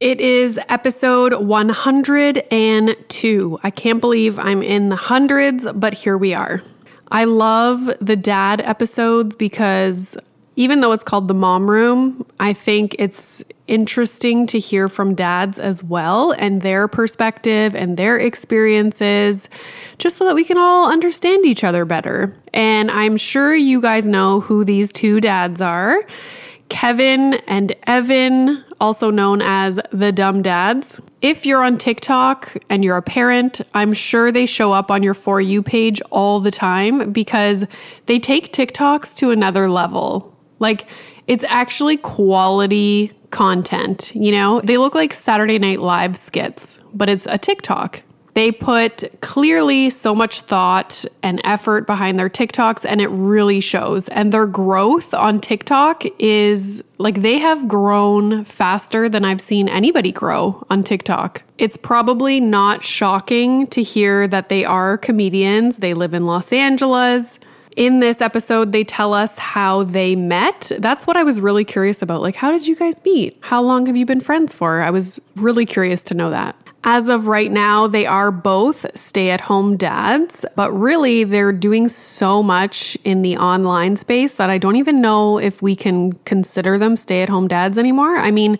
It is episode 102. I can't believe I'm in the hundreds, but here we are. I love the dad episodes because even though it's called the mom room, I think it's interesting to hear from dads as well and their perspective and their experiences, just so that we can all understand each other better. And I'm sure you guys know who these two dads are Kevin and Evan, also known as the Dumb Dads. If you're on TikTok and you're a parent, I'm sure they show up on your For You page all the time because they take TikToks to another level. Like, it's actually quality content, you know? They look like Saturday Night Live skits, but it's a TikTok. They put clearly so much thought and effort behind their TikToks, and it really shows. And their growth on TikTok is like they have grown faster than I've seen anybody grow on TikTok. It's probably not shocking to hear that they are comedians, they live in Los Angeles. In this episode, they tell us how they met. That's what I was really curious about. Like, how did you guys meet? How long have you been friends for? I was really curious to know that. As of right now, they are both stay at home dads, but really they're doing so much in the online space that I don't even know if we can consider them stay at home dads anymore. I mean,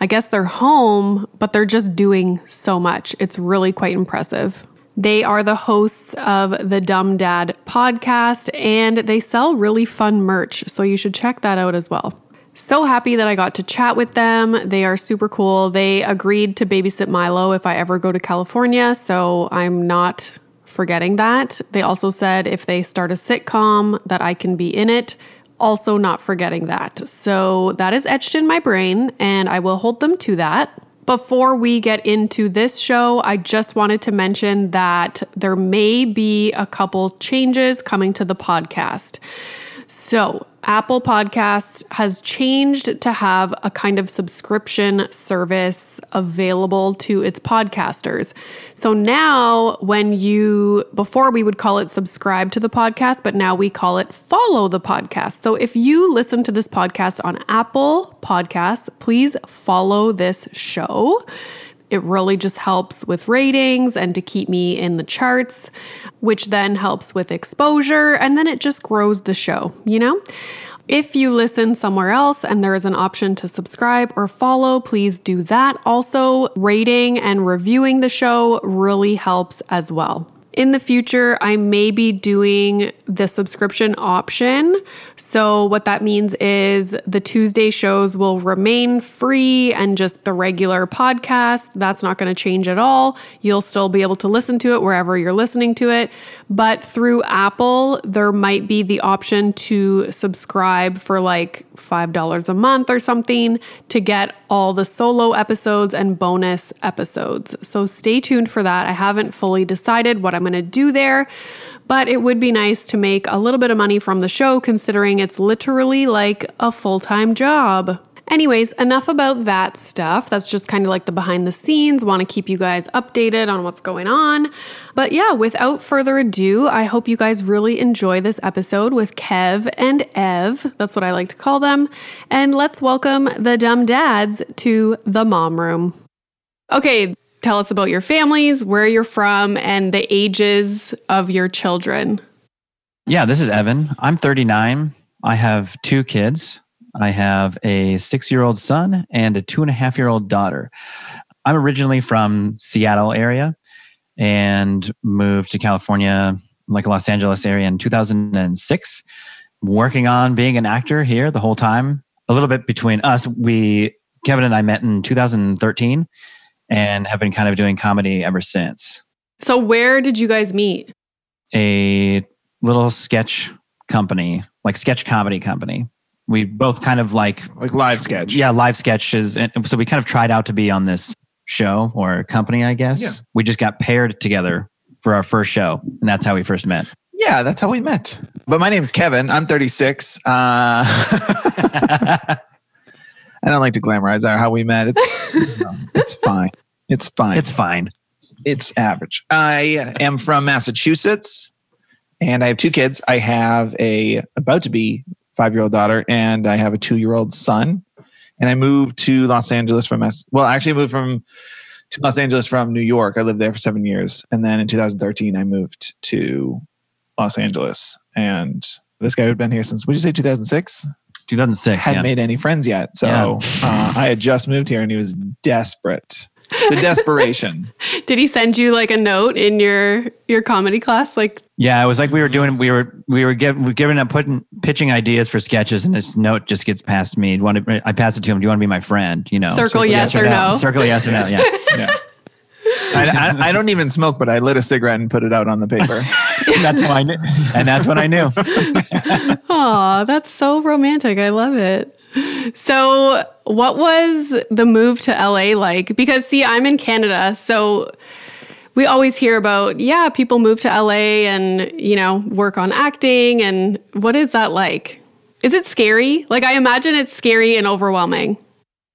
I guess they're home, but they're just doing so much. It's really quite impressive. They are the hosts of the Dumb Dad podcast and they sell really fun merch. So you should check that out as well. So happy that I got to chat with them. They are super cool. They agreed to babysit Milo if I ever go to California. So I'm not forgetting that. They also said if they start a sitcom that I can be in it. Also, not forgetting that. So that is etched in my brain and I will hold them to that. Before we get into this show, I just wanted to mention that there may be a couple changes coming to the podcast. So, Apple Podcasts has changed to have a kind of subscription service available to its podcasters. So now, when you, before we would call it subscribe to the podcast, but now we call it follow the podcast. So if you listen to this podcast on Apple Podcasts, please follow this show. It really just helps with ratings and to keep me in the charts, which then helps with exposure. And then it just grows the show, you know? If you listen somewhere else and there is an option to subscribe or follow, please do that. Also, rating and reviewing the show really helps as well. In the future, I may be doing the subscription option. So, what that means is the Tuesday shows will remain free and just the regular podcast. That's not going to change at all. You'll still be able to listen to it wherever you're listening to it. But through Apple, there might be the option to subscribe for like $5 a month or something to get all the solo episodes and bonus episodes. So, stay tuned for that. I haven't fully decided what I'm going to do there, but it would be nice to make a little bit of money from the show considering it's literally like a full time job. Anyways, enough about that stuff. That's just kind of like the behind the scenes. Want to keep you guys updated on what's going on. But yeah, without further ado, I hope you guys really enjoy this episode with Kev and Ev. That's what I like to call them. And let's welcome the dumb dads to the mom room. Okay, tell us about your families, where you're from, and the ages of your children. Yeah, this is Evan. I'm 39. I have two kids. I have a six year old son and a two and a half year old daughter. I'm originally from Seattle area and moved to California, like Los Angeles area in 2006. Working on being an actor here the whole time. A little bit between us, we Kevin and I met in 2013 and have been kind of doing comedy ever since. So, where did you guys meet? A little sketch company, like sketch comedy company. We both kind of like like live sketch. yeah, live sketches. And so we kind of tried out to be on this show or company, I guess. Yeah. We just got paired together for our first show, and that's how we first met. Yeah, that's how we met. But my name's Kevin. I'm 36. Uh, I don't like to glamorize our how we met. It's you know, um, it's fine. It's fine. It's fine. it's average. I am from Massachusetts, and I have two kids. I have a about to be five year old daughter, and I have a two year old son. And I moved to Los Angeles from Mass. Well, I actually moved from to Los Angeles from New York. I lived there for seven years, and then in 2013, I moved to Los Angeles. And this guy had been here since. Would you say 2006? 2006. hadn't yeah. made any friends yet. So Yeah. uh, I had just moved here and he was desperate. The desperation. Did he send you like a note in your your comedy class? Like, Yeah, it was like we were doing. We were we were giving we were giving up putting pitching ideas for sketches, and this note just gets passed me. Do you want to, I pass it to him. Do you want to be my friend? You know, Circle yes or no. Circle yes or no. Yeah. Yeah. I, I, I don't even smoke, but I lit a cigarette and put it out on the paper. that's how I knew, and that's when I knew. oh, that's so romantic. I love it. So, what was the move to LA like? Because, see, I'm in Canada. So, we always hear about, yeah, people move to LA and, you know, work on acting. And what is that like? Is it scary? Like, I imagine it's scary and overwhelming.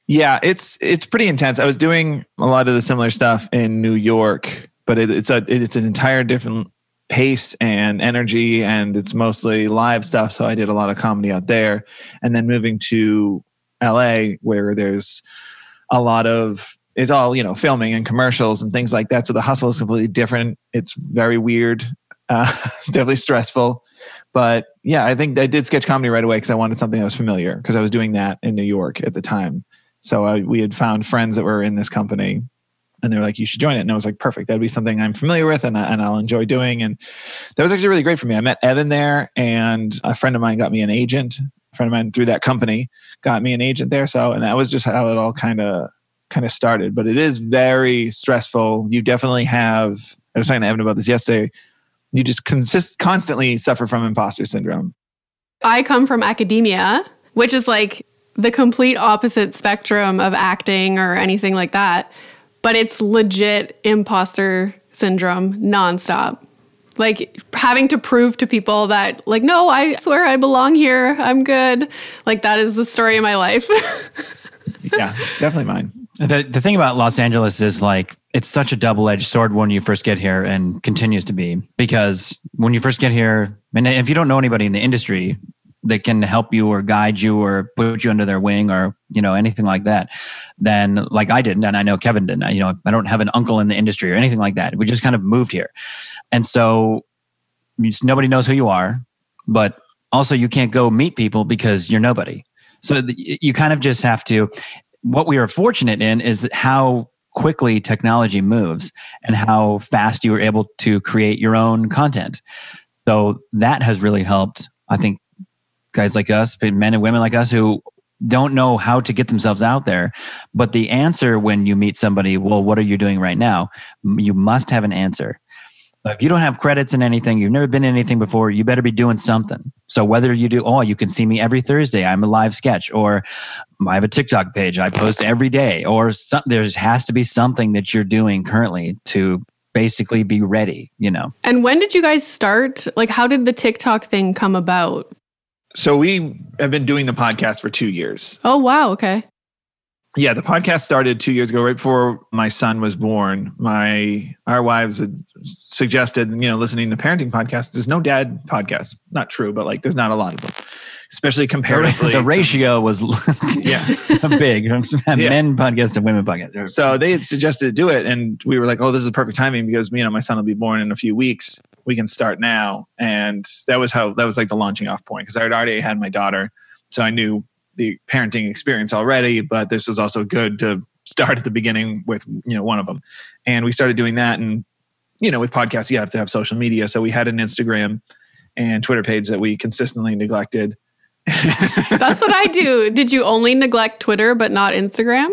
yeah, it's it's pretty intense. I was doing a lot of the similar stuff in New York, but it, it's a it's an entire different pace and energy, and it's mostly live stuff. So I did a lot of comedy out there, and then moving to LA, where there's a lot of it's all you know filming and commercials and things like that. So the hustle is completely different. It's very weird, uh, definitely stressful. But yeah, I think I did sketch comedy right away because I wanted something that was familiar because I was doing that in New York at the time. So I, we had found friends that were in this company, and they were like, "You should join it." And I was like, "Perfect, that'd be something I'm familiar with, and I, and I'll enjoy doing." And that was actually really great for me. I met Evan there, and a friend of mine got me an agent. A friend of mine through that company got me an agent there. So, and that was just how it all kind of kind of started. But it is very stressful. You definitely have. I was talking to Evan about this yesterday. You just consist constantly suffer from imposter syndrome. I come from academia, which is like the complete opposite spectrum of acting or anything like that. But it's legit imposter syndrome nonstop. Like having to prove to people that, like, no, I swear I belong here. I'm good. Like, that is the story of my life. Yeah, definitely mine. The the thing about Los Angeles is like it's such a double edged sword when you first get here and continues to be because when you first get here, and if you don't know anybody in the industry that can help you or guide you or put you under their wing or you know anything like that, then like I didn't, and I know Kevin didn't. I, you know, I don't have an uncle in the industry or anything like that. We just kind of moved here, and so nobody knows who you are, but also you can't go meet people because you're nobody. So you kind of just have to. What we are fortunate in is how quickly technology moves and how fast you are able to create your own content. So that has really helped. I think guys like us, men and women like us who don't know how to get themselves out there. But the answer when you meet somebody, well, what are you doing right now? You must have an answer. If you don't have credits in anything, you've never been in anything before, you better be doing something. So whether you do, oh, you can see me every Thursday, I'm a live sketch, or I have a TikTok page, I post every day, or some, there has to be something that you're doing currently to basically be ready, you know. and when did you guys start? Like, how did the TikTok thing come about? So we have been doing the podcast for two years. Oh, wow. Okay. Yeah, the podcast started two years ago, right before my son was born. My our wives had suggested, you know, listening to parenting podcasts. There's no dad podcast. Not true, but like there's not a lot of them, especially comparatively. the to- ratio was Yeah. big men podcast to women podcast. So they had suggested to do it, and we were like, "Oh, this is the perfect timing because you know my son will be born in a few weeks. We can start now." And that was how that was like the launching off point because I had already had my daughter, so I knew the parenting experience already. But this was also good to start at the beginning with you know one of them, and we started doing that. And you know, with podcasts, you have to have social media, so we had an Instagram and Twitter page that we consistently neglected. That's what I do. Did you only neglect Twitter but not Instagram?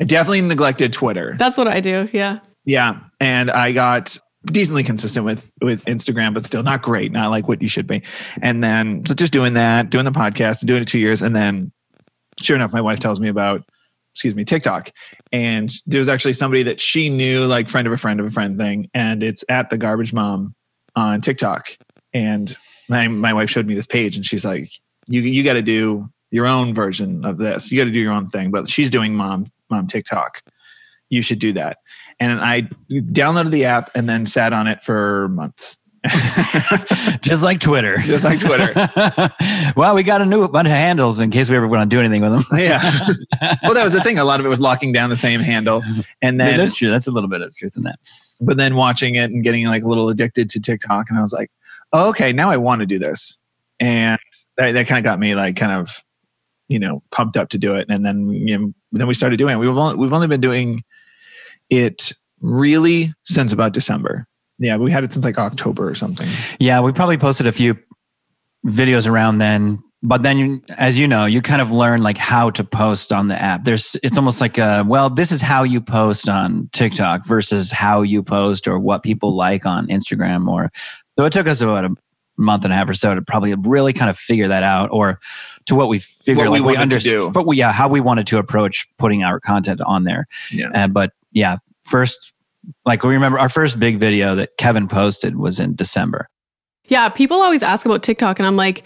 I definitely neglected Twitter. That's what I do. Yeah. Yeah, and I got decently consistent with with Instagram, but still not great, not like what you should be. And then so just doing that, doing the podcast, doing it two years, and then sure enough, my wife tells me about excuse me, TikTok. And there was actually somebody that she knew, like friend of a friend of a friend thing. And it's at the garbage mom on TikTok. And my, my wife showed me this page and she's like, you, you got to do your own version of this. You got to do your own thing, but she's doing mom, mom TikTok. You should do that. And I downloaded the app and then sat on it for months. just like Twitter. Just like Twitter. well, we got a new bunch of handles in case we ever want to do anything with them. yeah. Well, that was the thing. A lot of it was locking down the same handle. And Yeah, then that's true. That's a little bit of truth in that. but then watching it and getting like a little addicted to TikTok, and I was like, oh, okay, now I want to do this, and that, that kind of got me like kind of, you know, pumped up to do it, and then you know, then we started doing it. We've only, we've only been doing it really since about December. Yeah, we had it since like October or something. Yeah, we probably posted a few videos around then, but then you, as you know, you kind of learn like how to post on the app. There's, it's almost like, a, well, this is how you post on TikTok versus how you post or what people like on Instagram. Or so it took us about a month and a half or so to probably really kind of figure that out, or to what we figured What we like we to understood, we, yeah, how we wanted to approach putting our content on there. Yeah. Uh, but yeah, first, like we remember our first big video that Kevin posted was in December. Yeah, people always ask about TikTok, and I'm like,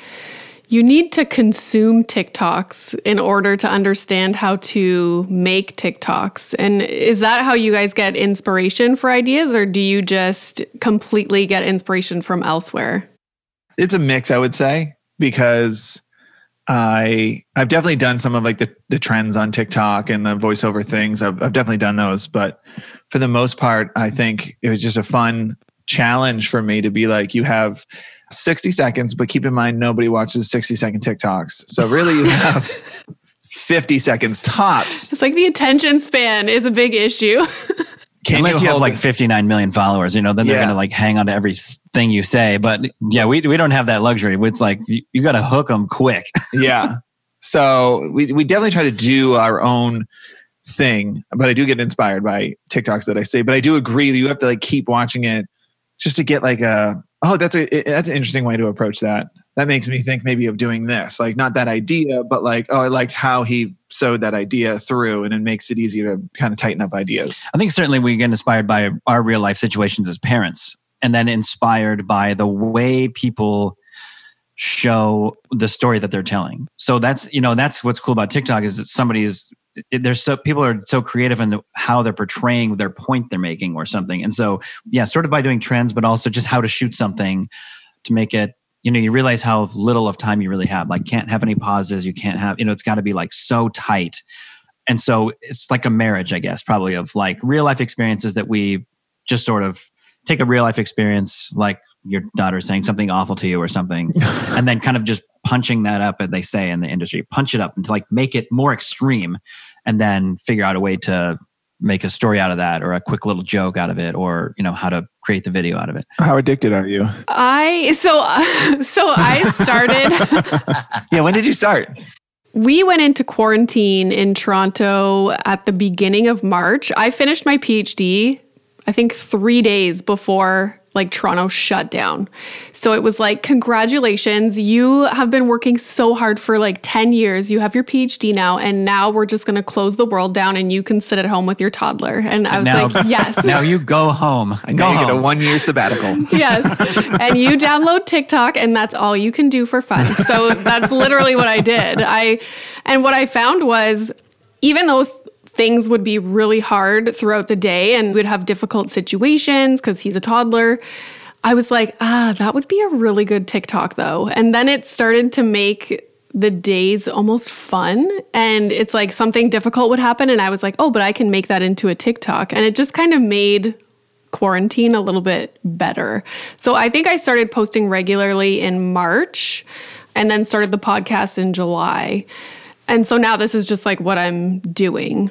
you need to consume TikToks in order to understand how to make TikToks. And is that how you guys get inspiration for ideas, or do you just completely get inspiration from elsewhere? it's a mix i would say because i i've definitely done some of like the, the trends on tiktok and the voiceover things. I've, I've definitely done those but for the most part i think it was just a fun challenge for me to be like you have 60 seconds but keep in mind nobody watches 60 second tiktoks. So really you have 50 seconds tops. It's like the attention span is a big issue. Can Unless you, have like 59 million followers, you know, then they're Yeah. going to like hang on to every thing you say. But yeah, we, we don't have that luxury. It's like you, you got to hook them quick. yeah. So we, we definitely try to do our own thing, but I do get inspired by TikToks that I see. But I do agree that you have to like keep watching it just to get like a oh that's a that's an interesting way to approach that. That makes me think maybe of doing this, like not that idea, but like oh I liked how he sewed that idea through, and it makes it easier to kind of tighten up ideas. I think certainly we get inspired by our real life situations as parents and then inspired by the way people show the story that they're telling. So that's, you know, that's what's cool about TikTok is that somebody is there's so people are so creative in the, how they're portraying their point they're making or something. And so, yeah, sort of by doing trends, but also just how to shoot something to make it, you know, you realize how little of time you really have. Like, can't have any pauses. You can't have, you know, it's got to be like so tight. And so it's like a marriage, I guess, probably of like real life experiences that we just sort of take a real life experience, like your daughter saying something awful to you or something, and then kind of just punching that up, as they say in the industry, punch it up and to like make it more extreme, and then figure out a way to make a story out of that or a quick little joke out of it or you know how to create the video out of it How addicted are you? I so so I started Yeah, when did you start? We went into quarantine in Toronto at the beginning of March. I finished my PhD, I think three days before like Toronto shut down. So it was like, congratulations, you have been working so hard for like 10 years. You have your PhD now, and now we're just gonna close the world down and you can sit at home with your toddler. And I was Now- like, yes. now you go home And go now you get a one year sabbatical. yes. And you download TikTok and that's all you can do for fun. So that's literally what I did. I and what I found was even though th- things would be really hard throughout the day and we'd have difficult situations cuz he's a toddler, I was like, "Ah, that would be a really good TikTok though." And then it started to make the days almost fun and it's like something difficult would happen and I was like, "Oh, but I can make that into a TikTok." And it just kind of made quarantine a little bit better. So I think I started posting regularly in March and then started the podcast in July. And so now this is just like what I'm doing.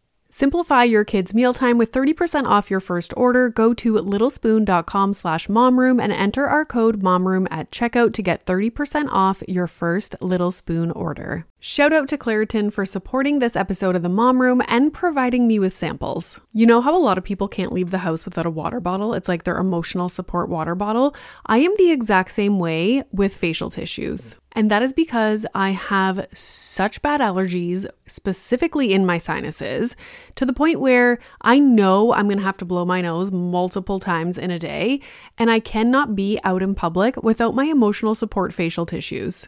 Simplify your kids' mealtime with 30% off your first order. Go to littlespoon.com slash momroom and enter our code momroom at checkout to get 30% off your first Little Spoon order. Shout out to Claritin for supporting this episode of the Mom Room and providing me with samples. You know how a lot of people can't leave the house without a water bottle? It's like their emotional support water bottle. I am the exact same way with facial tissues. And that is because I have such bad allergies, specifically in my sinuses, to the point where I know I'm gonna have to blow my nose multiple times in a day, and I cannot be out in public without my emotional support facial tissues.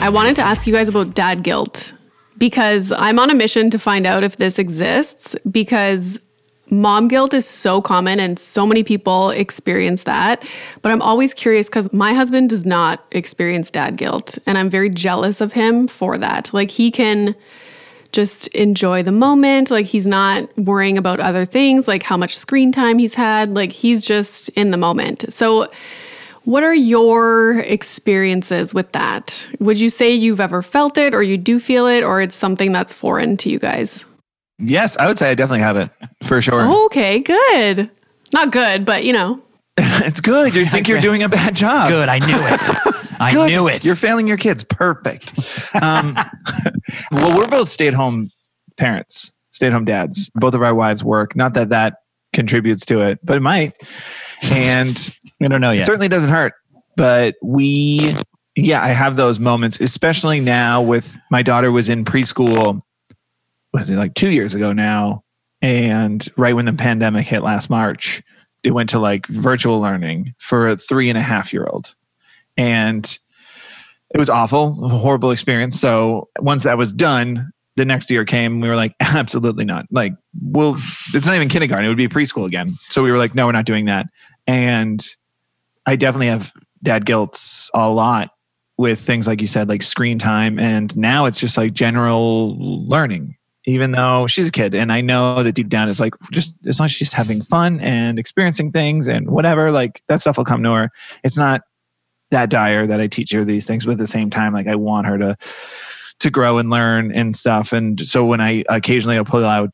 I wanted to ask you guys about dad guilt because I'm on a mission to find out if this exists because mom guilt is so common and so many people experience that. But I'm always curious because my husband does not experience dad guilt and I'm very jealous of him for that. Like he can just enjoy the moment. Like he's not worrying about other things, like how much screen time he's had. Like he's just in the moment. So, what are your experiences with that? Would you say you've ever felt it or you do feel it or it's something that's foreign to you guys? Yes, I would say I definitely have it for sure. Okay, good. Not good, but you know. it's good. You think you're doing a bad job. Good. I knew it. I Good. knew it. You're failing your kids. Perfect. Um, well, we're both stay at home parents, stay at home dads. Both of our wives work. Not that that contributes to it, but it might. And I don't know it yet. certainly doesn't hurt. But we, yeah, I have those moments, especially now with my daughter was in preschool, was it like two years ago now? And right when the pandemic hit last March, it went to like virtual learning for a three and a half year old. And it was awful, a horrible experience. So once that was done, the next year came, we were like, absolutely not. Like, well, it's not even kindergarten, it would be preschool again. So we were like, no, we're not doing that. And I definitely have dad guilts a lot with things like you said, like screen time. And now it's just like general learning. even though she's a kid and i know that deep down it's like just as long as she's having fun and experiencing things and whatever like that stuff will come to her it's not that dire that i teach her these things but at the same time like i want her to to grow and learn and stuff and so when i occasionally i'll pull out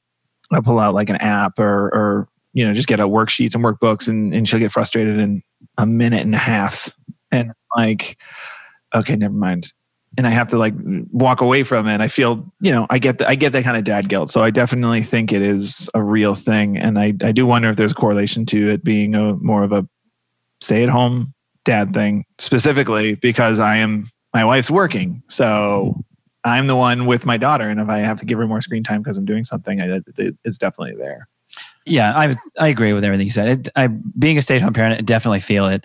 i'll pull out like an app or or you know just get out worksheets and workbooks and, and she'll get frustrated in a minute and a half and like okay never mind and I have to like walk away from it. I feel, you know, I get the, I get that kind of dad guilt. So I definitely think it is a real thing, and I I do wonder if there's a correlation to it being a more of a stay at home dad thing, specifically because I am my wife's working, so I'm the one with my daughter, and if I have to give her more screen time because I'm doing something, I, it, it's definitely there. Yeah, I I agree with everything you said. It, I being a stay at home parent, I definitely feel it.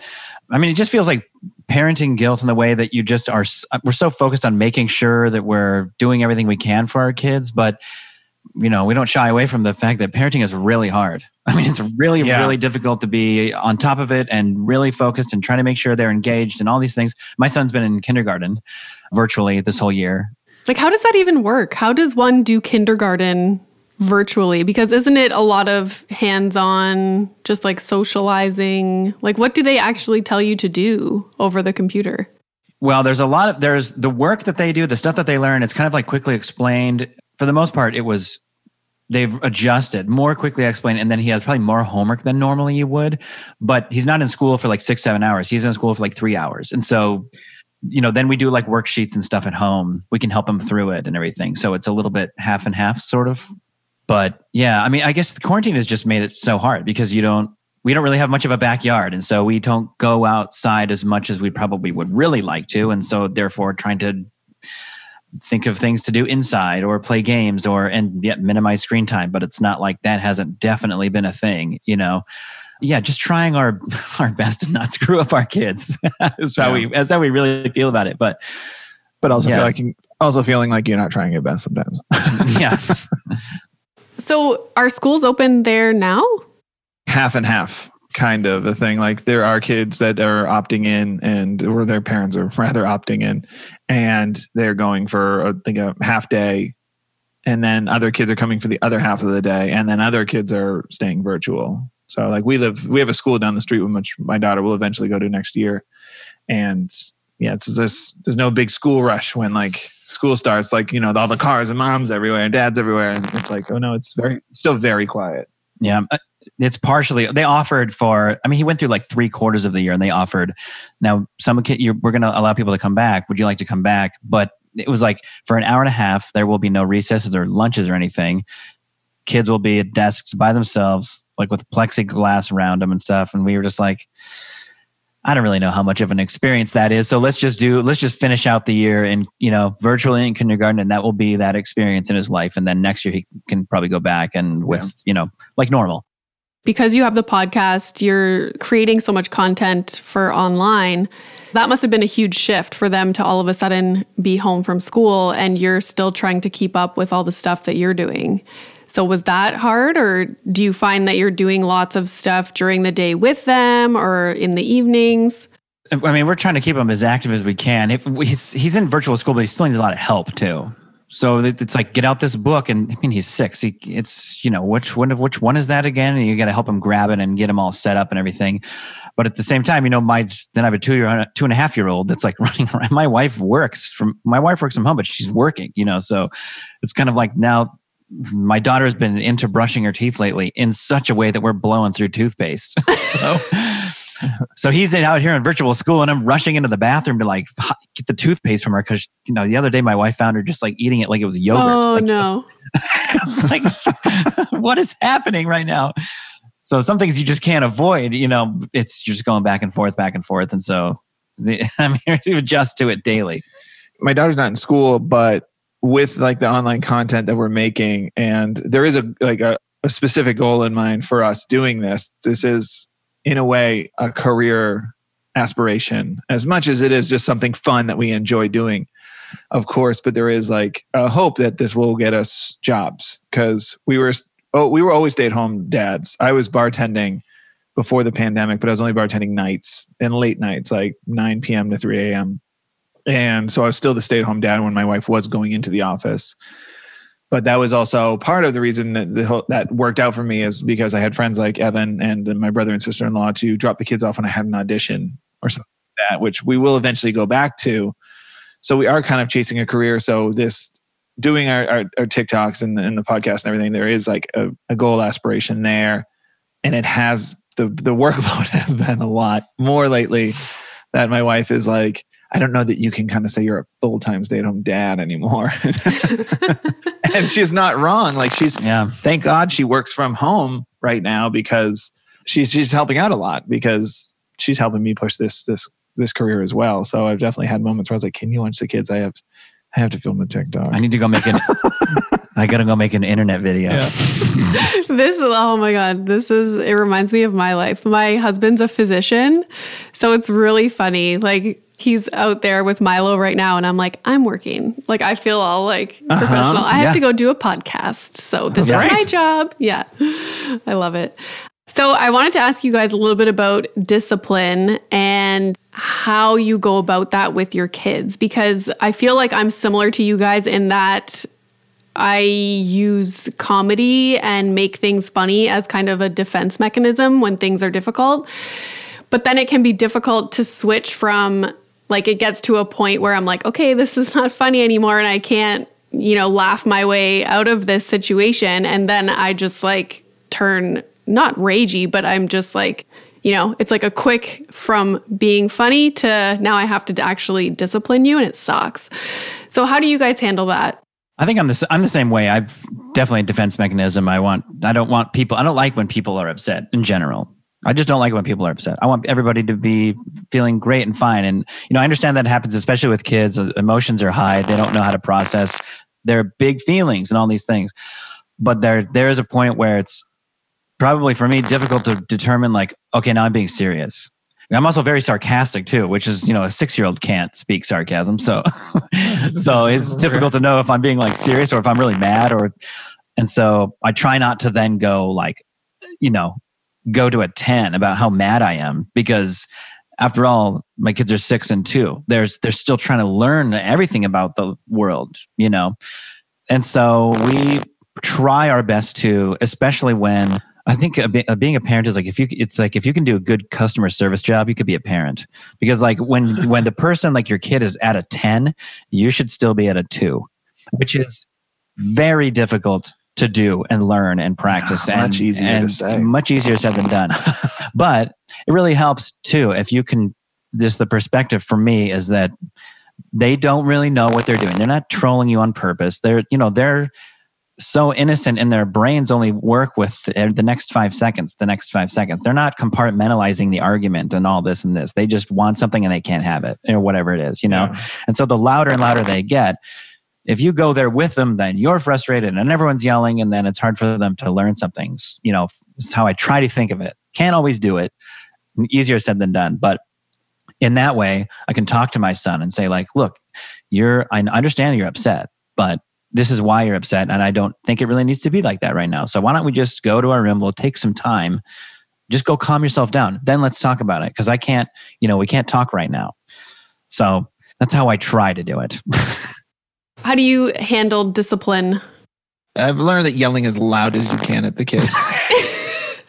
I mean, it just feels like parenting guilt in the way that you just are we're so focused on making sure that we're doing everything we can for our kids but you know we don't shy away from the fact that parenting is really hard i mean it's really yeah. really difficult to be on top of it and really focused and trying to make sure they're engaged and all these things. My son's been in kindergarten virtually this whole year. Like how does that even work? How does one do kindergarten virtually? Because isn't it a lot of hands-on just like socializing? Like what do they actually tell you to do over the computer? Well there's a lot of there's the work that they do the stuff that they learn it's kind of like quickly explained. For the most part it was they've adjusted more quickly explained and then he has probably more homework than normally you would but he's not in school for like six seven hours. He's in school for like three hours. And so you know then we do like worksheets and stuff at home. We can help him through it and everything. So it's a little bit half and half sort of. But yeah, I mean, I guess the quarantine has just made it so hard because you don't, we don't really have much of a backyard. And so we don't go outside as much as we probably would really like to. And so therefore trying to think of things to do inside or play games or, and yet minimize screen time. But it's not like that hasn't definitely been a thing, you know? yeah, just trying our our best to not screw up our kids. that's how we that's how we really feel about it. But but also yeah. feel like you, also feeling like you're not trying your best sometimes. yeah. So are schools open there now? Half and half kind of a thing. Like there are kids that are opting in and or their parents are rather opting in and they're going for uh, I think a half day and then other kids are coming for the other half of the day and then other kids are staying virtual. So like we live we have a school down the street which my daughter will eventually go to next year. And yeah, it's this there's no big school rush when like school starts, like, you know, all the cars and moms everywhere and dads everywhere. And it's like, oh no, it's very, still very quiet. Yeah. It's partially, they offered for, I mean, he went through like three quarters of the year and they offered, now some kid, you're, we're going to allow people to come back. Would you like to come back? But it was like for an hour and a half, there will be no recesses or lunches or anything. Kids will be at desks by themselves, like with plexiglass around them and stuff. And we were just like, I don't really know how much of an experience that is. So let's just do let's just finish out the year and you know virtually in kindergarten, and that will be that experience in his life. And then next year he can probably go back and with yeah. you know like normal. Because you have the podcast, you're creating so much content for online. That must have been a huge shift for them to all of a sudden be home from school and you're still trying to keep up with all the stuff that you're doing. So was that hard or do you find that you're doing lots of stuff during the day with them or in the evenings? I mean, we're trying to keep him as active as we can. He's, he's in virtual school, but he still needs a lot of help too. So it's like get out this book, and I mean he's six. He, it's you know which one of which one is that again? And you got to help him grab it and get him all set up and everything. But at the same time, you know, my then I have a two year uh, two and a half year old that's like running around. My wife works from my wife works from home, but she's working. You know, so it's kind of like now my daughter's been into brushing her teeth lately in such a way that we're blowing through toothpaste. so, so he's out here in virtual school, and I'm rushing into the bathroom to like get the toothpaste from her because you know the other day my wife found her just like eating it like it was yogurt. Oh like, no! it's like what is happening right now? So some things you just can't avoid. You know, it's you're just going back and forth, back and forth, and so the, I'm here to adjust to it daily. My daughter's not in school, but with like the online content that we're making and there is a like a, a specific goal in mind for us doing this this is in a way a career aspiration as much as it is just something fun that we enjoy doing of course but there is like a hope that this will get us jobs because we were oh we were always stay at home dads i was bartending before the pandemic but i was only bartending nights and late nights like 9 p.m to 3 a.m and so I was still the stay at home dad when my wife was going into the office. But that was also part of the reason that the whole, that worked out for me is because I had friends like Evan and my brother and sister in law to drop the kids off when I had an audition or something like that, which we will eventually go back to. So we are kind of chasing a career. So this doing our, our, our TikToks and, and, the podcast and everything, there is like a, a goal aspiration there, and it has the the workload has been a lot more lately. That my wife is like, I don't know that you can kind of say you're a full time stay at home dad anymore. and she's not wrong. Like she's, yeah. thank God she works from home right now because she's she's helping out a lot because she's helping me push this this this career as well. So I've definitely had moments where I was like, "Can you watch the kids? I have I have to film a TikTok. I need to go make an. I gotta go make an internet video. Yeah. this oh my god, this is it reminds me of my life. My husband's a physician, so it's really funny. Like he's out there with Milo right now, and I'm like, I'm working. Like I feel all like uh-huh. professional. I have to go do a podcast, so this is my job. Yeah, I love it. So I wanted to ask you guys a little bit about discipline and how you go about that with your kids because I feel like I'm similar to you guys in that I use comedy and make things funny as kind of a defense mechanism when things are difficult. But then it can be difficult to switch from like it gets to a point where I'm like, okay, this is not funny anymore and I can't, you know, laugh my way out of this situation and then I just like turn not ragey, but I'm just like you know, it's like a quick from being funny to now I have to actually discipline you and it sucks. So how do you guys handle that? I think I'm the I'm the same way. I've definitely a defense mechanism. I want I don't want people I don't like when people are upset in general. I just don't like it when people are upset. I want everybody to be feeling great and fine. And you know, I understand that happens especially with kids. Uh, emotions are high. They don't know how to process their big feelings and all these things. But there there is a point where it's probably for me difficult to determine like okay now i'm being serious i'm also very sarcastic too which is you know a six year old can't speak sarcasm so so it's difficult to know if i'm being like serious or if i'm really mad or and so i try not to then go like you know go to a 10 about how mad i am because after all my kids are six and two. There's they're still trying to learn everything about the world you know? And so we try our best to especially when I think being a parent is like if you it's like if you can do a good customer service job, you could be a parent. Because like when when the person like your kid is at a ten, you should still be at a two, which is very difficult to do and learn and practice yeah, and much easier and to say. much easier said than done. but it really helps too if you can. Just the perspective for me is that they don't really know what they're doing. They're not trolling you on purpose. They're you know they're so innocent and their brains only work with the next five seconds, the next five seconds. They're not compartmentalizing the argument and all this and this. They just want something and they can't have it or whatever it is, you know? Yeah. And so the louder and louder they get, if you go there with them, then you're frustrated and everyone's yelling and then it's hard for them to learn something. You know, it's how I try to think of it. Can't always do it. Easier said than done. But in that way, I can talk to my son and say, like, look, you're, I understand you're upset, but this is why you're upset. And I don't think it really needs to be like that right now. So why don't we just go to our room? We'll take some time. Just go calm yourself down. Then let's talk about it. Cause I can't, you know, we can't talk right now. So that's how I try to do it. how do you handle discipline? I've learned that yelling as loud as you can at the kids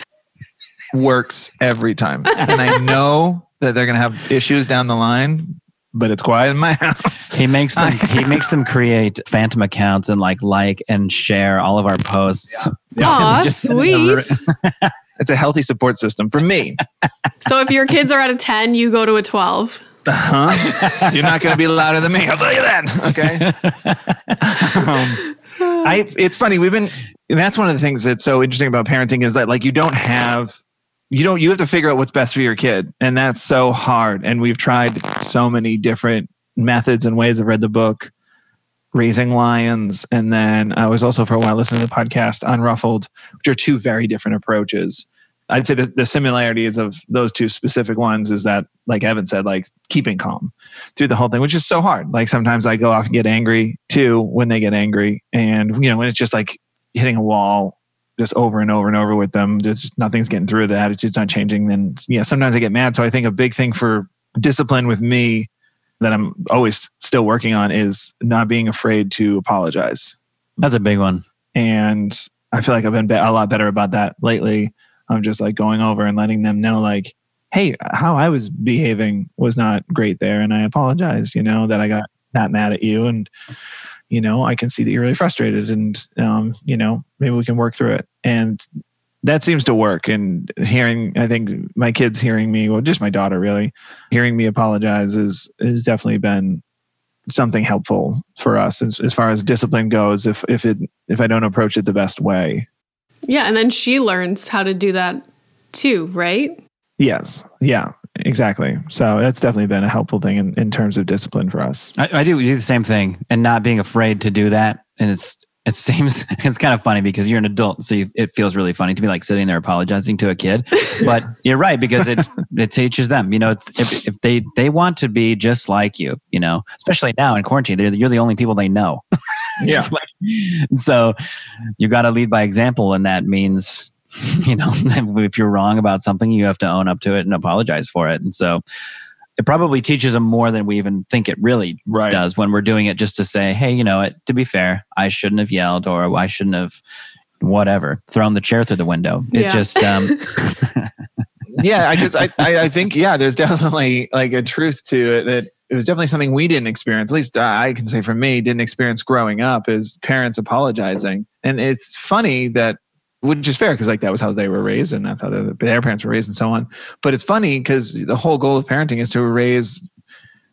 works every time. And I know that they're going to have issues down the line, but it's quiet in my house. He makes them he makes them create phantom accounts and like like and share all of our posts. Yeah. Aw, sweet. it's a healthy support system for me. So if your kids are at a 10, you go to a 12. Uh-huh. You're not going to be louder than me. I'll tell you that. Okay. um, I, it's funny. We've been, that's one of the things that's so interesting about parenting is that like you don't have you don't you have to figure out what's best for your kid and that's so hard and we've tried so many different methods and ways i've read the book raising lions and then i was also for a while listening to the podcast unruffled which are two very different approaches i'd say the, the similarities of those two specific ones is that like evan said like keeping calm through the whole thing which is so hard like sometimes i go off and get angry too when they get angry and you know when it's just like hitting a wall just over and over and over with them. Just nothing's getting through. The attitude's not changing. Then yeah, sometimes I get mad. So I think a big thing for discipline with me that I'm always still working on is not being afraid to apologize. That's a big one. and I feel like I've been a lot better about that lately. I'm just like going over and letting them know, like, hey, how I was behaving was not great there, and I apologize. You know that I got that mad at you, and you know I can see that you're really frustrated, and um, you know maybe we can work through it. And that seems to work. And hearing, I think my kids hearing me, well, just my daughter really, hearing me apologize is has definitely been something helpful for us as, as far as discipline goes. If if it if I don't approach it the best way, Yeah, and then she learns how to do that too, right? Yes. Yeah, exactly. So that's definitely been a helpful thing in, in terms of discipline for us. I, I do do the same thing and not being afraid to do that. And it's it seems it's kind of funny because you're an adult, so you, it feels really funny to be like sitting there apologizing to a kid. But you're right because it it teaches them. You know, it's if, if they they want to be just like you. You know, especially now in quarantine, they're, you're the only people they know. Yeah. so you got to lead by example, and that means you know if you're wrong about something, you have to own up to it and apologize for it. And so it probably teaches them more than we even think it really Right. does when we're doing it just to say, hey, you know, it, to be fair, I shouldn't have yelled or I shouldn't have whatever thrown the chair through the window. It Yeah. just um, yeah, I just I, I I think yeah, there's definitely like a truth to it that it was definitely something we didn't experience. At least I can say for me, didn't experience growing up is parents apologizing, and it's funny that which is fair because like that was how they were raised and that's how their, parents were raised and so on. But it's funny because the whole goal of parenting is to raise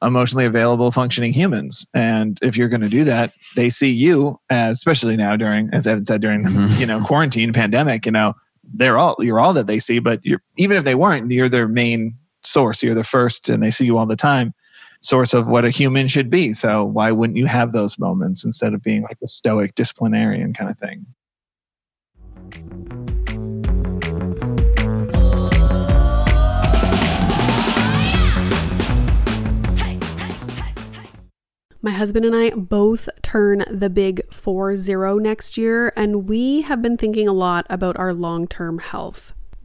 emotionally available functioning humans and if you're going to do that they see you as especially now during as evan said during the Mhm. you know quarantine pandemic you know they're all you're all that they see but you're even if they weren't you're their main source you're the first and they see you all the time source of what a human should be so why wouldn't you have those moments instead of being like the stoic disciplinarian kind of thing My husband and I both turn the big 4 0 next year, and we have been thinking a lot about our long term health.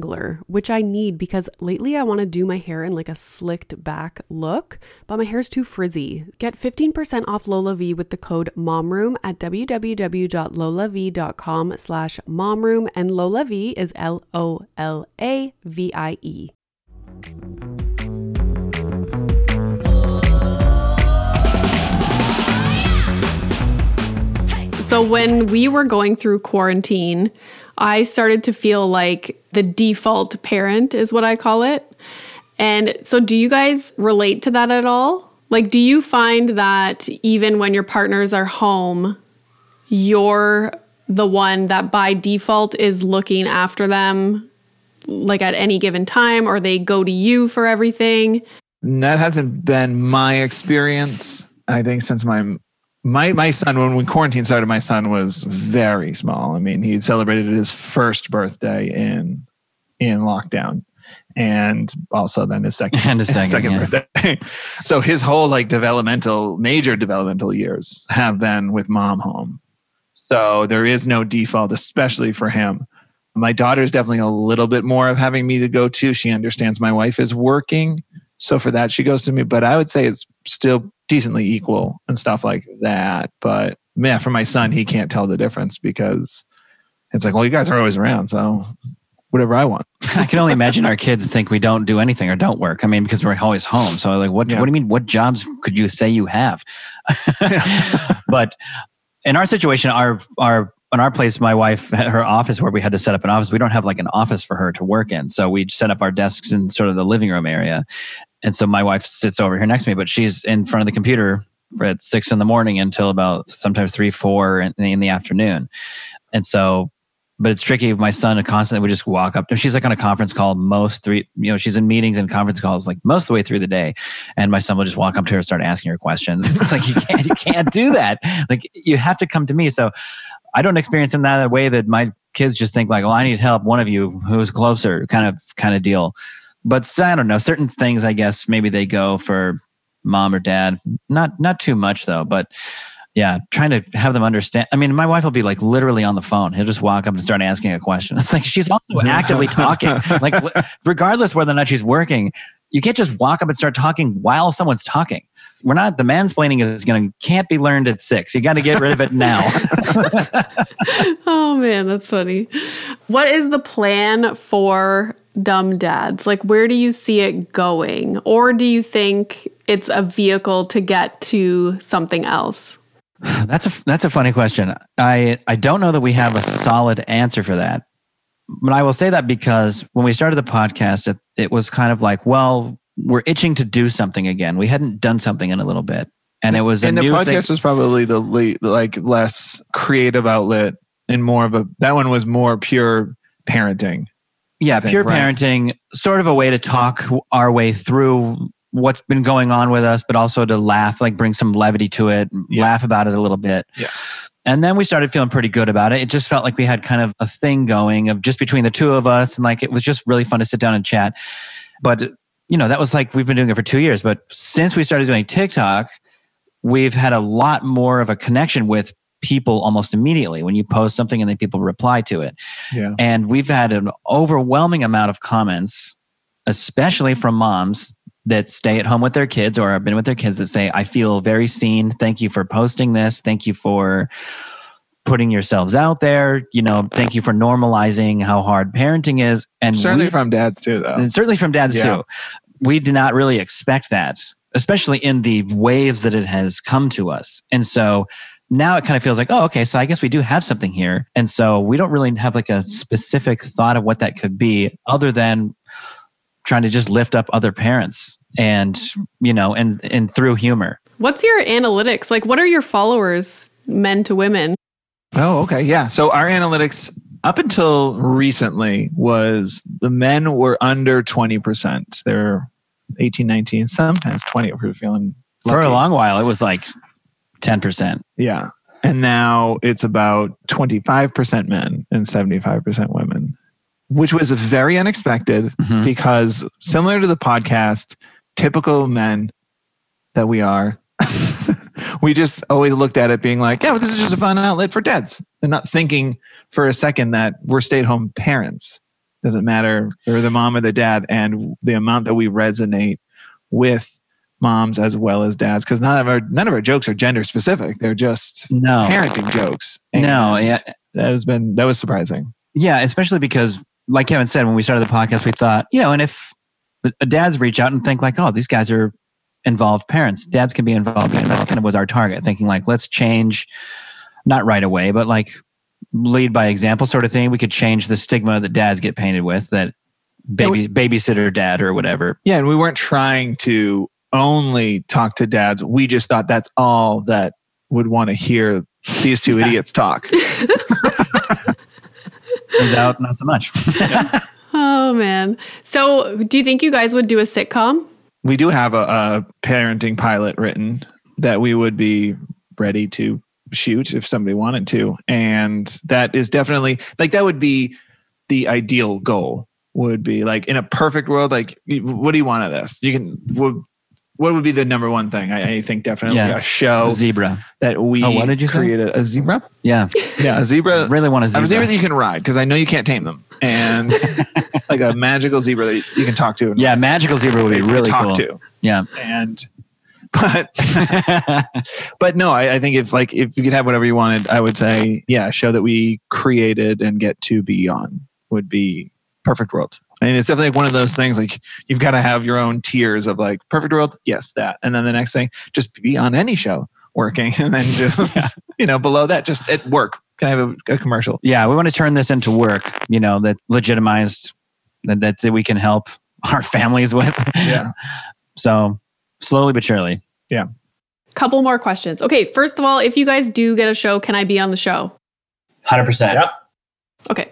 detangler, which I need because lately I want to do my hair in like a slicked back look, but my hair's too frizzy. Get 15% off LolaVie with the code MOMROOM at www.lolav.com slash MOMROOM and LolaVie is L-O-L-A-V-I-E. So when we were going through quarantine, I started to feel like the default parent is what I call it. And so do you guys relate to that at all? Like do you find that even when your partners are home, you're the one that by default is looking after them like at any given time or they go to you for everything? that hasn't been my experience i think since my my my son when, when quarantine started my son was very small i mean he celebrated his first birthday in in lockdown and also then his second And his second, yeah. birthday so his whole like developmental major developmental years have been with mom home So there is no default, especially for him. My daughter's definitely a little bit more of having me to go to. She understands my wife is working. So for that, she goes to me. But I would say it's still decently equal and stuff like that. But yeah, for my son, he can't tell the difference because it's like, well, you guys are always around. So whatever I want. I can only imagine our kids think we don't do anything or don't work. I mean, because we're always home. So like, what, Yeah. what do you mean? What jobs could you say you have? but in our situation, our, our, in our place, my wife, her office where we had to set up an office, we don't have like an office for her to work in. So we set up our desks in sort of the living room area. And so my wife sits over here next to me, but she's in front of the computer at six in the morning until about sometimes three, four in, in the afternoon. And so but it's tricky. My son constantly would just walk up. She's like on a conference call most three, you know, she's in meetings and conference calls like most of the way through the day. And my son will just walk up to her and start asking her questions. It's like, you can't, you can't do that. Like you have to come to me. So I don't experience in that way that my kids just think like, well, I need help. One of you who's closer kind of, kind of deal. But I don't know, certain things, I guess maybe they go for mom or dad. Not, not too much though, but yeah, trying to have them understand. I mean, my wife will be like literally on the phone. He'll just walk up and start asking a question. It's like she's also actively talking. Like, regardless whether or not she's working, you can't just walk up and start talking while someone's talking. We're not. The mansplaining is going to can't be learned at six. You got to get rid of it now. Oh man, that's funny. What is the plan for Dumb Dads? Like, where do you see it going? Or do you think it's a vehicle to get to something else? That's a that's a funny question. I I don't know that we have a solid answer for that. But I will say that because when we started the podcast, it, it was kind of like, well, we're itching to do something again. We hadn't done something in a little bit, and it was a and the podcast thing. was probably the late, like less creative outlet and more of a that one was more pure parenting. yeah, think, pure right? parenting, sort of a way to talk our way through what's been going on with us, but also to laugh, like bring some levity to it, Yeah. laugh about it a little bit. Yeah. And then we started feeling pretty good about it. It just felt like we had kind of a thing going of just between the two of us. And like it was just really fun to sit down and chat. But, you know, that was like we've been doing it for two years. But since we started doing TikTok, we've had a lot more of a connection with people almost immediately when you post something and then people reply to it. Yeah. And we've had an overwhelming amount of comments, especially from moms that stay at home with their kids or have been with their kids that say, I feel very seen. Thank you for posting this. Thank you for putting yourselves out there. You know, thank you for normalizing how hard parenting is. And Certainly we- from dads too, though. and certainly from dads Yeah. too. We did not really expect that, especially in the waves that it has come to us. And so now it kind of feels like, oh, okay, so I guess we do have something here. And so we don't really have like a specific thought of what that could be other than trying to just lift up other parents and, you know, and, and through humor. What's your analytics? Like, what are your followers, men to women? Oh, okay. Yeah. So our analytics up until recently was the men were under 20%. They're 18, 19, sometimes 20 if we're feeling For a long while, it was like 10%. Yeah. And now it's about 25% men and 75% women, which was very unexpected Mhm. because similar to the podcast, typical men that we are, we just always looked at it being like, yeah, well, this is just a fun outlet for dads. And not thinking for a second that we're stay at home parents. Doesn't matter. They're the mom or the dad. And the amount that we resonate with moms as well as dads, because none of our none of our jokes are gender specific. They're just No. parenting jokes. No, yeah. That has been that was surprising. Yeah, especially because, like Kevin said, when we started the podcast, we thought, you know, and if dads reach out and think like, oh, these guys are involved parents, dads can be involved. Be involved. Kind of was our target, thinking like, let's change, not right away, but like lead by example, sort of thing. We could change the stigma that dads get painted with that baby babysitter dad or whatever. Yeah, and we weren't trying to only talk to dads. We just thought that's all that would want to hear these two idiots talk. Turns out, not so much. Oh man. So, do you think you guys would do a sitcom? We do have a, a parenting pilot written that we would be ready to shoot if somebody wanted to. And that is definitely like that would be the ideal goal would be like in a perfect world like what do you want of this? You can we'll what would be the number one thing? I, I think definitely Yeah. a show Zebra. that we Oh, what did you say? created. A zebra? Yeah. Yeah, a zebra. really want a zebra. A zebra that you can ride because I know you can't tame them, and like a magical zebra that you can talk to. And yeah, magical zebra would be really talk cool. to. Yeah. And but but no, I, I think if like if you could have whatever you wanted, I would say yeah, a show that we created and get to be on would be Perfect World. I mean, it's definitely like one of those things like you've got to have your own tiers of like Perfect World, yes, that, and then the next thing, just be on any show working, and then just you know below that, just at work. Can I have a, a commercial? yeah, we want to turn this into work, you know, that legitimized that that's it we can help our families with. Yeah. so slowly but surely. Yeah. Couple more questions. Okay, first of all, if you guys do get a show, can I be on the show? 100%. Okay.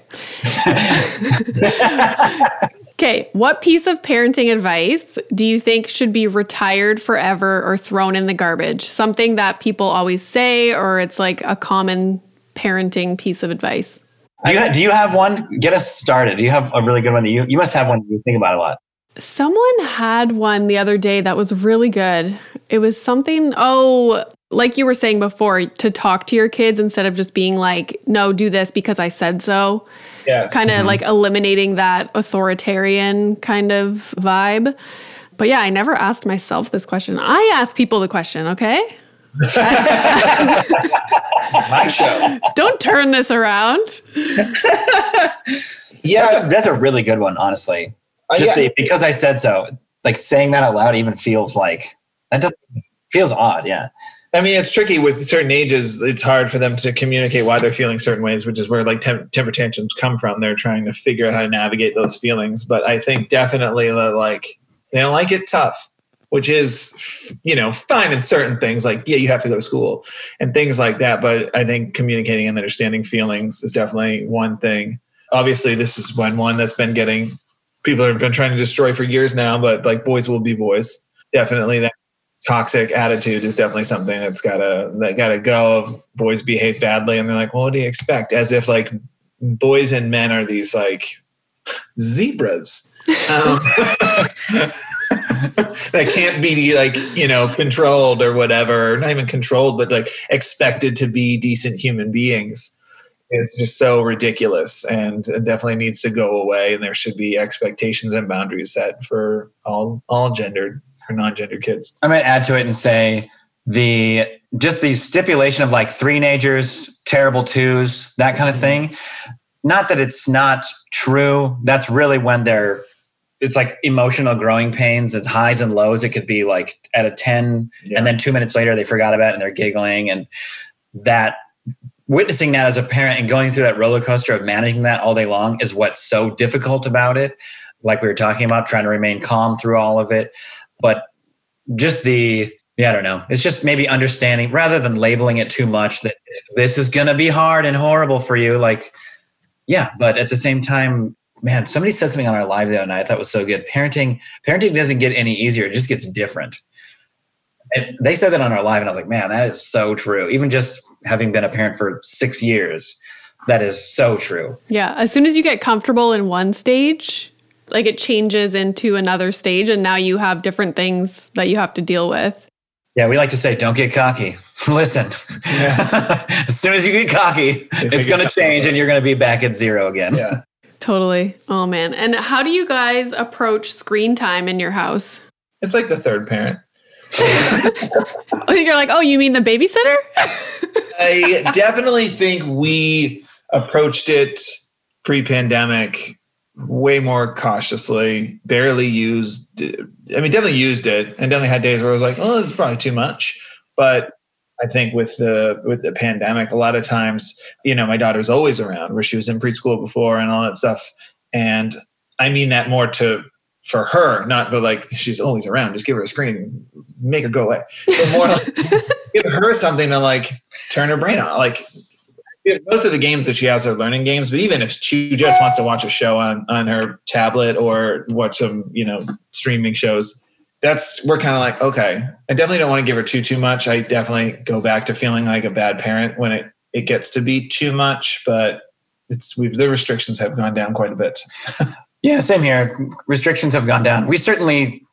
okay, what piece of parenting advice do you think should be retired forever or thrown in the garbage? Something that people always say, or it's like a common parenting piece of advice. Do you, do you have one? Get us started. Do you have a really good one that you, you must have one you think about a lot. Someone had one the other day that was really good. It was something, oh, like you were saying before, to talk to your kids instead of just being like, no, do this because I said so. Yes. Kind of like eliminating that authoritarian kind of vibe. But yeah, I never asked myself this question. I ask people the question, okay? My show. Don't turn this around. Yeah. That's a, that's a really good one, honestly. Uh, Just yeah. the, because I said so. Like saying that out loud even feels like, that doesn't, feels odd. Yeah. I mean, it's tricky with certain ages. It's hard for them to communicate why they're feeling certain ways, which is where like tem- temper tantrums come from. They're trying to figure out how to navigate those feelings. But I think definitely that like they don't like it tough, which is you know fine in certain things. Like yeah, you have to go to school and things like that. But I think communicating and understanding feelings is definitely one thing. Obviously, this is one one that's been getting people have been trying to destroy for years now. But like boys will be boys. Definitely that toxic attitude is definitely something that's gotta that gotta go. Boys behave badly and they're like well what do you expect? As if like boys and men are these like zebras. Um, that can't be like you know controlled or whatever. Not even controlled but like expected to be decent human beings. It's just so ridiculous and it definitely needs to go away and there should be expectations and boundaries set for all all gendered or non-gender kids I'm going to add to it and say the just the stipulation of like three nagers, terrible twos, that kind of thing. Not that it's not true. That's really when they're it's like emotional growing pains. It's highs and lows. It could be like at a 10 Yeah. and then two minutes later they forgot about it and they're giggling and that witnessing that as a parent and going through that roller coaster of managing that all day long is what's so difficult about it. Like we were talking about, trying to remain calm through all of it. But just the yeah, I don't know. It's just maybe understanding rather than labeling it too much that this is going to be hard and horrible for you. Like, yeah, but at the same time, man, somebody said something on our live the other night I thought was so good. Parenting, parenting doesn't get any easier; it just gets different. And they said that on our live, and I was like, man, that is so true. Even just having been a parent for six years, that is so true. Yeah, as soon as you get comfortable in one stage, like it changes into another stage, and now you have different things that you have to deal with. Yeah, we like to say, don't get cocky. Listen, as soon as you get cocky, it's going to change and you're going to be back at zero again. yeah Totally. Oh man. And how do you guys approach screen time in your house? it's like the third parent you're like, oh, you mean the babysitter? I definitely think we approached it pre-pandemic way more cautiously. Barely used. I mean, definitely used it, and definitely had days where I was like, "Oh, this is probably too much." But I think with the with the pandemic, a lot of times, you know, my daughter's always around, where she was in preschool before and all that stuff. And I mean that more to for her, not but like she's always around. Just give her a screen, make her go away. But more like give her something to like turn her brain on. Like most of the games that she has are learning games, but even if she just wants to watch a show on on her tablet or watch some you know streaming shows, that's we're kind of like okay. I definitely don't want to give her too too much. I definitely go back to feeling like a bad parent when it it gets to be too much, but it's we've the restrictions have gone down quite a bit. Yeah, same here. Restrictions have gone down. We certainly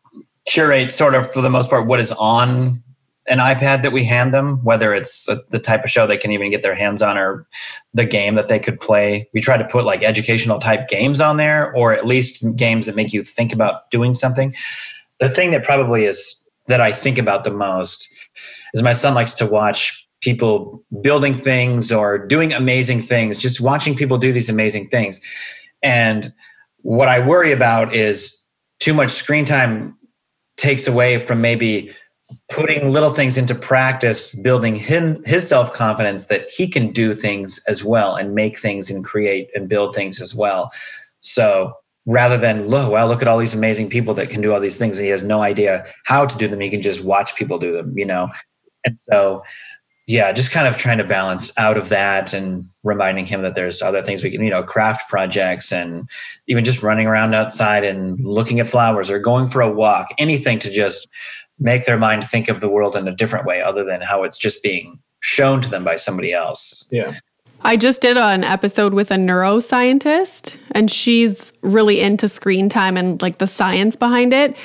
curate sort of for the most part what is on an iPad that we hand them, whether it's a, the type of show they can even get their hands on or the game that they could play. We try to put like educational type games on there, or at least games that make you think about doing something. The thing that probably is that I think about the most is my son likes to watch people building things or doing amazing things, just watching people do these amazing things. And what I worry about is too much screen time takes away from maybe putting little things into practice, building him his self confidence that he can do things as well and make things and create and build things as well. So rather than look, well, look at all these amazing people that can do all these things, and he has no idea how to do them. He can just watch people do them, you know. And so, yeah, just kind of trying to balance out of that and reminding him that there's other things we can, you know, craft projects and even just running around outside and looking at flowers or going for a walk, anything to just make their mind think of the world in a different way other than how it's just being shown to them by somebody else. Yeah. I just did an episode with a neuroscientist, and she's really into screen time and like the science behind it.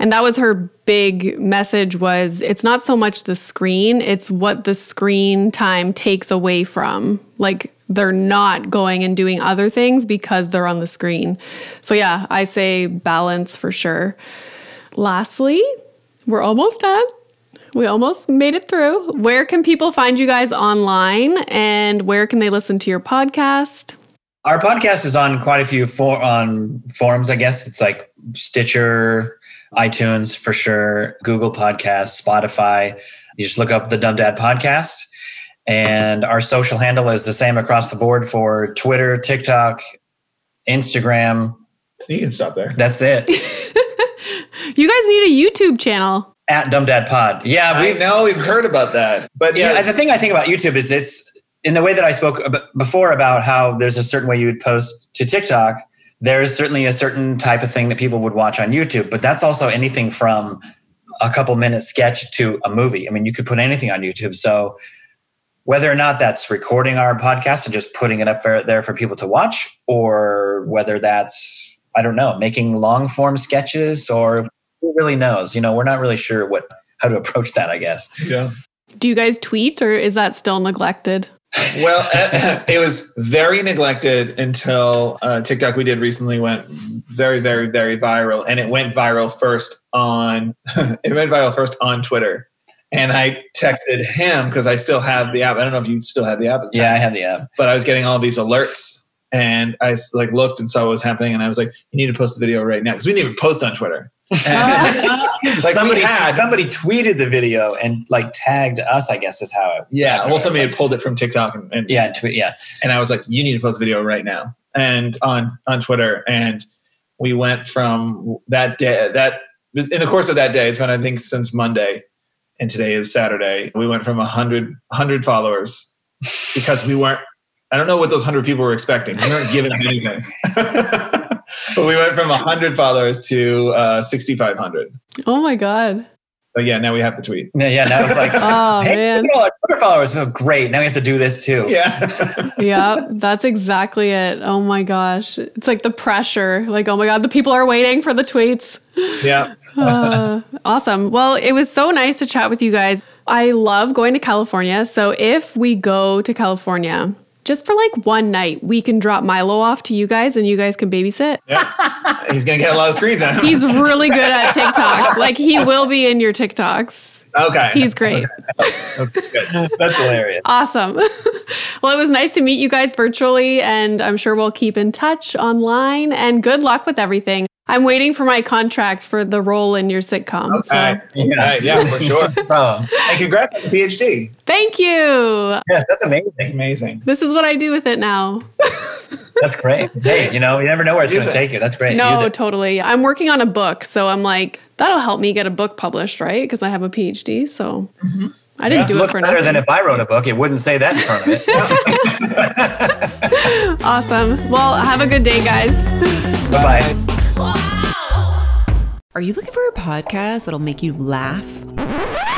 And that was her big message was it's not so much the screen, it's what the screen time takes away from. Like they're not going and doing other things because they're on the screen. So yeah, I say balance for sure. Lastly, we're almost done. We almost made it through. Where can people find you guys online and where can they listen to your podcast? Our podcast is on quite a few for, on forums, I guess. It's like Stitcher, iTunes for sure, Google Podcasts, Spotify. You just look up the Dumb Dad Podcast. And our social handle is the same across the board for Twitter, TikTok, Instagram. So you can stop there. That's it. You guys need a YouTube channel. At Dumb Dad Pod. Yeah, we've know we've heard about that, but yeah, yeah, the thing I think about YouTube is it's in the way that I spoke before about how there's a certain way you would post to TikTok. There's certainly a certain type of thing that people would watch on YouTube, but that's also anything from a couple minute sketch to a movie. I mean, you could put anything on YouTube. So whether or not that's recording our podcast and just putting it up there, there for people to watch, or whether that's I don't know, making long form sketches, or who really knows? You know, we're not really sure what how to approach that. I guess. yeah. Do you guys tweet or is that still neglected? Well, it was very neglected until uh, TikTok we did recently went very, very, very viral, and it went viral first on it went viral first on Twitter. And I texted him because I still have the app. I don't know if you still have the app. At the Yeah, I have the app. but I was getting all these alerts, and I like looked and saw what was happening, and I was like, "You need to post the video right now," because we didn't even post on Twitter. And- like somebody had, somebody tweeted the video and like tagged us. I guess is how it. yeah. Well, somebody had pulled it from TikTok, and, and Yeah, tweet. Yeah, and I was like, "You need to post a video right now." And on on Twitter, and we went from that day that in the course of that day, it's been I think since Monday, and today is Saturday. We went from a hundred hundred followers because we weren't. I don't know what those hundred people were expecting. We weren't giving anything. but we went from hundred followers to uh, sixty five hundred. Oh my God. But yeah, now we have to tweet. yeah, yeah. Now it's like, Oh hey, man. look at all our Twitter followers. Oh, great! Now we have to do this too. Yeah. yeah, that's exactly it. Oh my gosh. It's like the pressure. Like, oh my God, the people are waiting for the tweets. yeah. Uh, awesome. Well, it was so nice to chat with you guys. I love going to California. So if we go to California, just for like one night, we can drop Milo off to you guys and you guys can babysit. yeah. He's gonna get a lot of screen time. He's really good at TikToks. Like he will be in your TikToks. okay. He's great. Okay, That's hilarious. Awesome. well, it was nice to meet you guys virtually, and I'm sure we'll keep in touch online. And good luck with everything. I'm waiting for my contract for the role in your sitcom. Okay. So Yeah. Yeah, for sure. Oh, And congrats on the PhD. thank you. yes, that's amazing. It's amazing. This is what I do with it now. That's great. Hey, you know, you never know where it's Use going to take you. That's great. No, totally. I'm working on a book, so I'm like, that'll help me get a book published, right? Because I have a PhD. So mm-hmm. I didn't do it looks for better nothing. than if I wrote a book. It wouldn't say that in front of it. awesome. Well, have a good day, guys. Bye bye. Are you looking for a podcast that'll make you laugh?